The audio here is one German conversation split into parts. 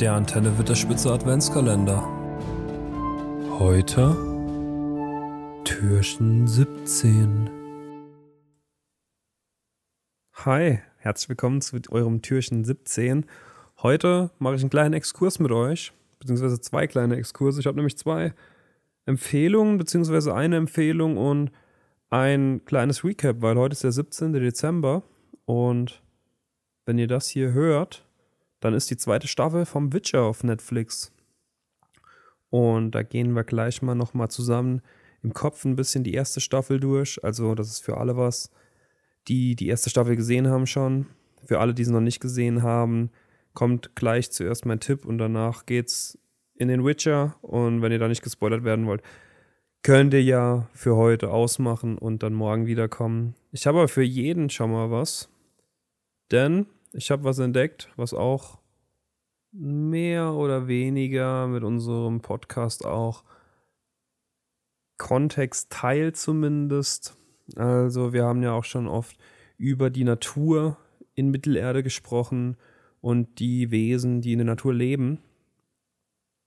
Der Antenne Witterspitze Adventskalender. Heute Türchen 17. Hi, herzlich willkommen zu eurem Türchen 17. Heute mache ich einen kleinen Exkurs mit euch, beziehungsweise zwei kleine Exkurse. Ich habe nämlich zwei Empfehlungen, beziehungsweise eine Empfehlung und ein kleines Recap, weil heute ist der 17. Dezember und wenn ihr das hier hört, dann ist die zweite Staffel vom Witcher auf Netflix. Und da gehen wir gleich mal nochmal zusammen im Kopf ein bisschen die erste Staffel durch. Also, das ist für alle was, die die erste Staffel gesehen haben schon. Für alle, die sie noch nicht gesehen haben, kommt gleich zuerst mein Tipp und danach geht's in den Witcher. Und wenn ihr da nicht gespoilert werden wollt, könnt ihr ja für heute ausmachen und dann morgen wiederkommen. Ich habe aber für jeden schon mal was. Denn ich habe was entdeckt, was auch mehr oder weniger mit unserem Podcast auch Kontext teilt zumindest. Also wir haben ja auch schon oft über die Natur in Mittelerde gesprochen und die Wesen, die in der Natur leben.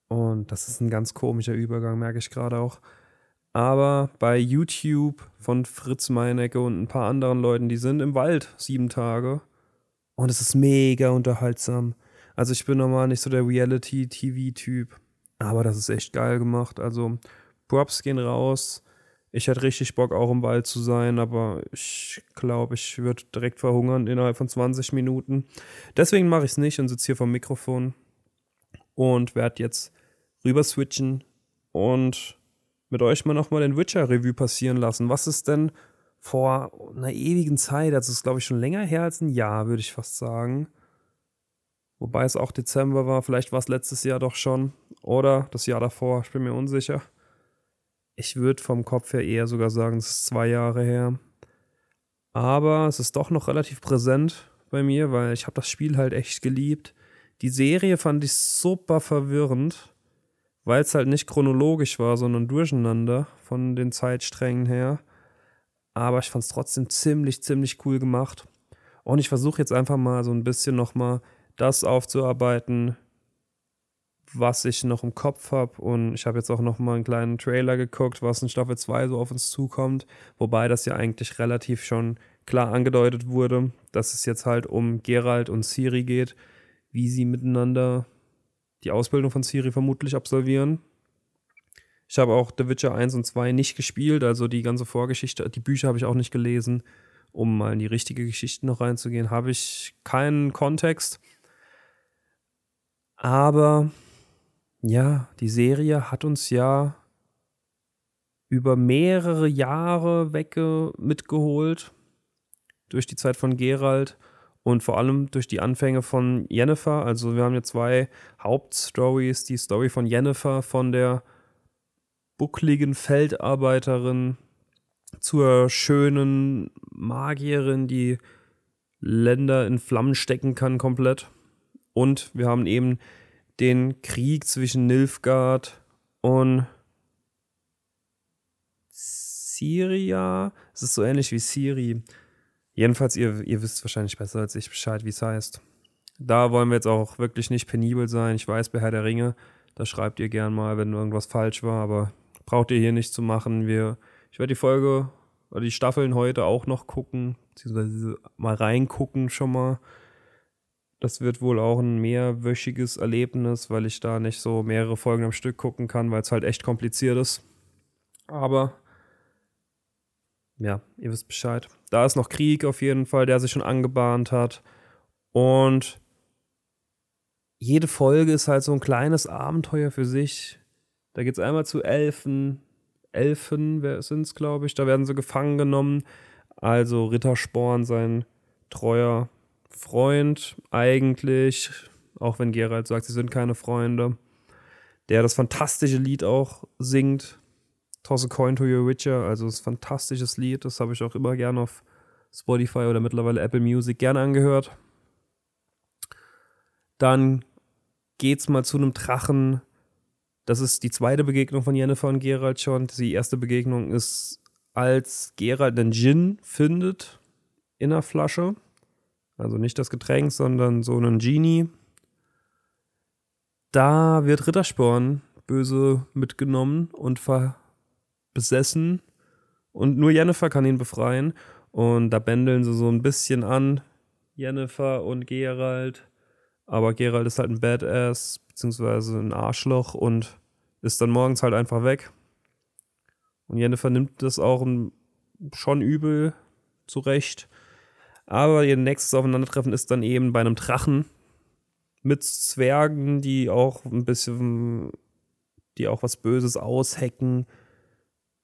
Und das ist ein ganz komischer Übergang, merke ich gerade auch. Aber bei YouTube von Fritz Meinecke und ein paar anderen Leuten, die sind im Wald sieben Tage und es ist mega unterhaltsam. Also ich bin normal nicht so der Reality-TV-Typ. Aber das ist echt geil gemacht. Also Props gehen raus. Ich hätte richtig Bock, auch im Wald zu sein, aber ich glaube, ich würde direkt verhungern innerhalb von 20 Minuten. Deswegen mache ich es nicht und sitze hier vom Mikrofon und werde jetzt rüber switchen und mit euch mal nochmal den Witcher-Review passieren lassen. Was ist denn vor einer ewigen Zeit, also ist glaube ich schon länger her als ein Jahr, würde ich fast sagen. Wobei es auch Dezember war, vielleicht war es letztes Jahr doch schon oder das Jahr davor, ich bin mir unsicher. Ich würde vom Kopf her eher sogar sagen, es ist zwei Jahre her. Aber es ist doch noch relativ präsent bei mir, weil ich habe das Spiel halt echt geliebt. Die Serie fand ich super verwirrend, weil es halt nicht chronologisch war, sondern durcheinander von den Zeitsträngen her aber ich fand es trotzdem ziemlich, ziemlich cool gemacht. Und ich versuche jetzt einfach mal so ein bisschen nochmal das aufzuarbeiten, was ich noch im Kopf habe. Und ich habe jetzt auch nochmal einen kleinen Trailer geguckt, was in Staffel 2 so auf uns zukommt. Wobei das ja eigentlich relativ schon klar angedeutet wurde, dass es jetzt halt um Gerald und Siri geht, wie sie miteinander die Ausbildung von Siri vermutlich absolvieren. Ich habe auch The Witcher 1 und 2 nicht gespielt, also die ganze Vorgeschichte, die Bücher habe ich auch nicht gelesen, um mal in die richtige Geschichte noch reinzugehen, habe ich keinen Kontext. Aber ja, die Serie hat uns ja über mehrere Jahre wegge mitgeholt durch die Zeit von Gerald und vor allem durch die Anfänge von Jennifer. Also wir haben ja zwei Hauptstories. Die Story von Jennifer von der buckligen Feldarbeiterin zur schönen Magierin, die Länder in Flammen stecken kann komplett. Und wir haben eben den Krieg zwischen Nilfgaard und Syria. Es ist so ähnlich wie Siri. Jedenfalls, ihr, ihr wisst wahrscheinlich besser als ich Bescheid, wie es heißt. Da wollen wir jetzt auch wirklich nicht penibel sein. Ich weiß, bei Herr der Ringe, da schreibt ihr gern mal, wenn irgendwas falsch war, aber braucht ihr hier nicht zu machen. Wir, ich werde die Folge oder die Staffeln heute auch noch gucken, beziehungsweise mal reingucken schon mal. Das wird wohl auch ein mehrwöchiges Erlebnis, weil ich da nicht so mehrere Folgen am Stück gucken kann, weil es halt echt kompliziert ist. Aber ja, ihr wisst Bescheid. Da ist noch Krieg auf jeden Fall, der sich schon angebahnt hat. Und jede Folge ist halt so ein kleines Abenteuer für sich. Da geht es einmal zu Elfen. Elfen sind es, glaube ich. Da werden sie gefangen genommen. Also Rittersporn, sein treuer Freund eigentlich, auch wenn Gerald sagt, sie sind keine Freunde, der das fantastische Lied auch singt. Toss a Coin to Your Witcher, also das fantastisches Lied, das habe ich auch immer gerne auf Spotify oder mittlerweile Apple Music gerne angehört. Dann geht's mal zu einem Drachen, das ist die zweite Begegnung von Jennifer und Gerald schon. Die erste Begegnung ist, als Gerald einen Gin findet in einer Flasche. Also nicht das Getränk, sondern so einen Genie. da wird Rittersporn böse mitgenommen und besessen. Und nur Jennifer kann ihn befreien. Und da bändeln sie so ein bisschen an, Jennifer und Gerald. Aber Gerald ist halt ein Badass, beziehungsweise ein Arschloch und ist dann morgens halt einfach weg. Und Jennifer nimmt das auch schon übel zurecht. Aber ihr nächstes Aufeinandertreffen ist dann eben bei einem Drachen mit Zwergen, die auch ein bisschen, die auch was Böses aushecken.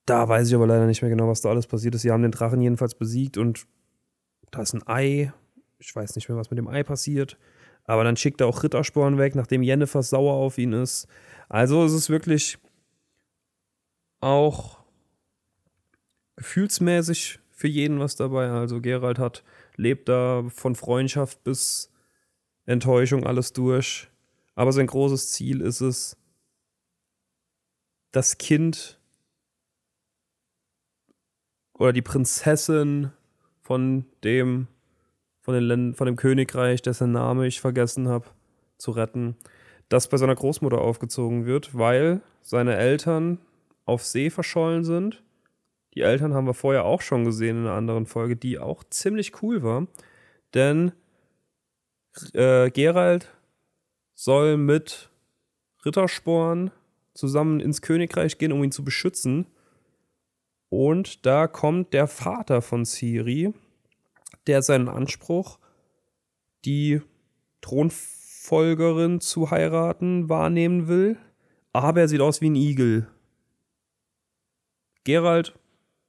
Da weiß ich aber leider nicht mehr genau, was da alles passiert ist. Sie haben den Drachen jedenfalls besiegt und da ist ein Ei. Ich weiß nicht mehr, was mit dem Ei passiert. Aber dann schickt er auch Rittersporn weg, nachdem Jennifer sauer auf ihn ist. Also es ist wirklich auch gefühlsmäßig für jeden was dabei. Also Gerald hat, lebt da von Freundschaft bis Enttäuschung alles durch. Aber sein großes Ziel ist es, das Kind oder die Prinzessin von dem von, den von dem Königreich, dessen Name ich vergessen habe, zu retten, das bei seiner Großmutter aufgezogen wird, weil seine Eltern auf See verschollen sind. Die Eltern haben wir vorher auch schon gesehen in einer anderen Folge, die auch ziemlich cool war. Denn äh, Gerald soll mit Rittersporn zusammen ins Königreich gehen, um ihn zu beschützen. Und da kommt der Vater von Ciri, der seinen Anspruch, die Thronfolgerin zu heiraten, wahrnehmen will. Aber er sieht aus wie ein Igel. Gerald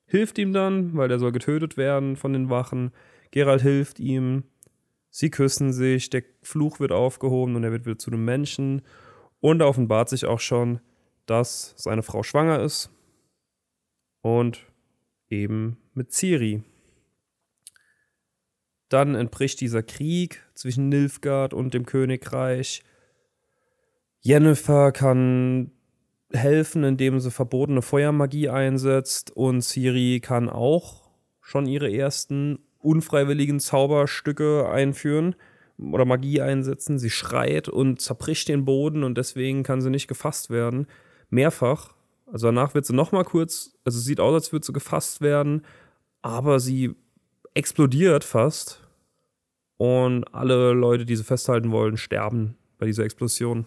hilft ihm dann, weil er soll getötet werden von den Wachen. Gerald hilft ihm. Sie küssen sich, der Fluch wird aufgehoben und er wird wieder zu einem Menschen. Und da offenbart sich auch schon, dass seine Frau schwanger ist. Und eben mit Ciri. Dann entbricht dieser Krieg zwischen Nilfgaard und dem Königreich. Jennifer kann helfen, indem sie verbotene Feuermagie einsetzt und Ciri kann auch schon ihre ersten unfreiwilligen Zauberstücke einführen oder Magie einsetzen. Sie schreit und zerbricht den Boden und deswegen kann sie nicht gefasst werden. Mehrfach. Also danach wird sie nochmal kurz, also sieht aus, als würde sie gefasst werden, aber sie explodiert fast und alle Leute, die sie festhalten wollen, sterben bei dieser Explosion.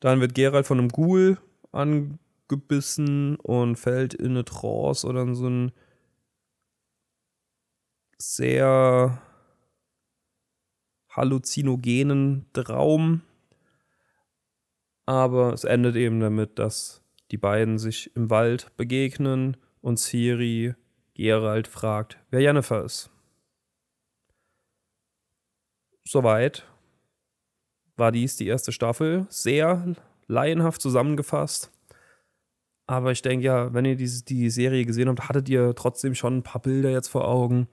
Dann wird Gerald von einem Ghoul angebissen und fällt in eine Trance oder in so einen sehr halluzinogenen Traum. Aber es endet eben damit, dass die beiden sich im Wald begegnen und Ciri Gerald fragt, wer Jennifer ist soweit war dies die erste Staffel. Sehr laienhaft zusammengefasst. Aber ich denke ja, wenn ihr die, die Serie gesehen habt, hattet ihr trotzdem schon ein paar Bilder jetzt vor Augen.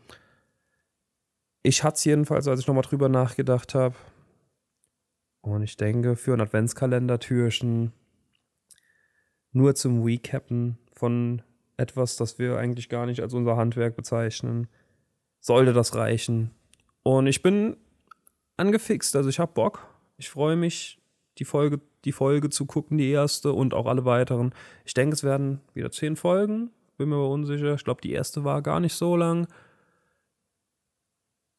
Ich hatte es jedenfalls, als ich nochmal drüber nachgedacht habe. Und ich denke, für ein Adventskalender-Türchen nur zum Recappen von etwas, das wir eigentlich gar nicht als unser Handwerk bezeichnen, sollte das reichen. Und ich bin angefixt. Also ich habe Bock. Ich freue mich, die Folge, die Folge zu gucken, die erste und auch alle weiteren. Ich denke, es werden wieder zehn Folgen. Bin mir aber unsicher. Ich glaube, die erste war gar nicht so lang.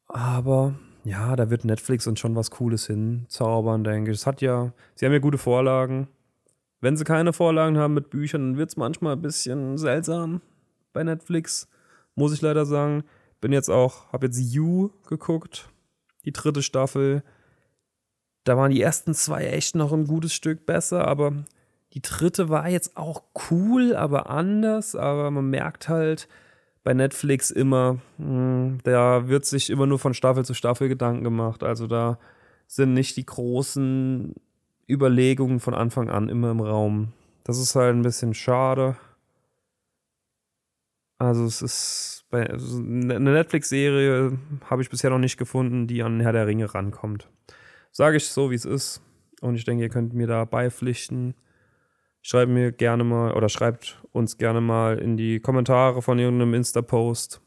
Aber ja, da wird Netflix uns schon was Cooles hinzaubern, denke ich. Es hat ja, sie haben ja gute Vorlagen. Wenn sie keine Vorlagen haben mit Büchern, dann wird es manchmal ein bisschen seltsam bei Netflix. Muss ich leider sagen. Bin jetzt auch, habe jetzt You geguckt die dritte Staffel. Da waren die ersten zwei echt noch ein gutes Stück besser, aber die dritte war jetzt auch cool, aber anders. Aber man merkt halt bei Netflix immer, mh, hm, da wird sich immer nur von Staffel zu Staffel Gedanken gemacht. Also da sind nicht die großen Überlegungen von Anfang an immer im Raum. Das ist halt ein bisschen schade. Also es ist bei also eine Netflix-Serie habe ich bisher noch nicht gefunden, die an Herr der Ringe rankommt. Sage ich so, wie es ist. Und ich denke, ihr könnt mir da beipflichten. Schreibt mir gerne mal oder schreibt uns gerne mal in die Kommentare von irgendeinem Insta-Post,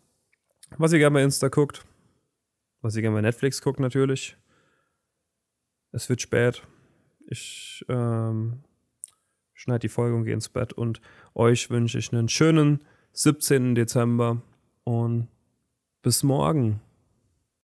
was ihr gerne bei Insta guckt. Was ihr gerne bei Netflix guckt, natürlich. Es wird spät. Ich ähm, schneide die Folge und gehe ins Bett. Und euch wünsche ich einen schönen 17. Dezember und bis morgen.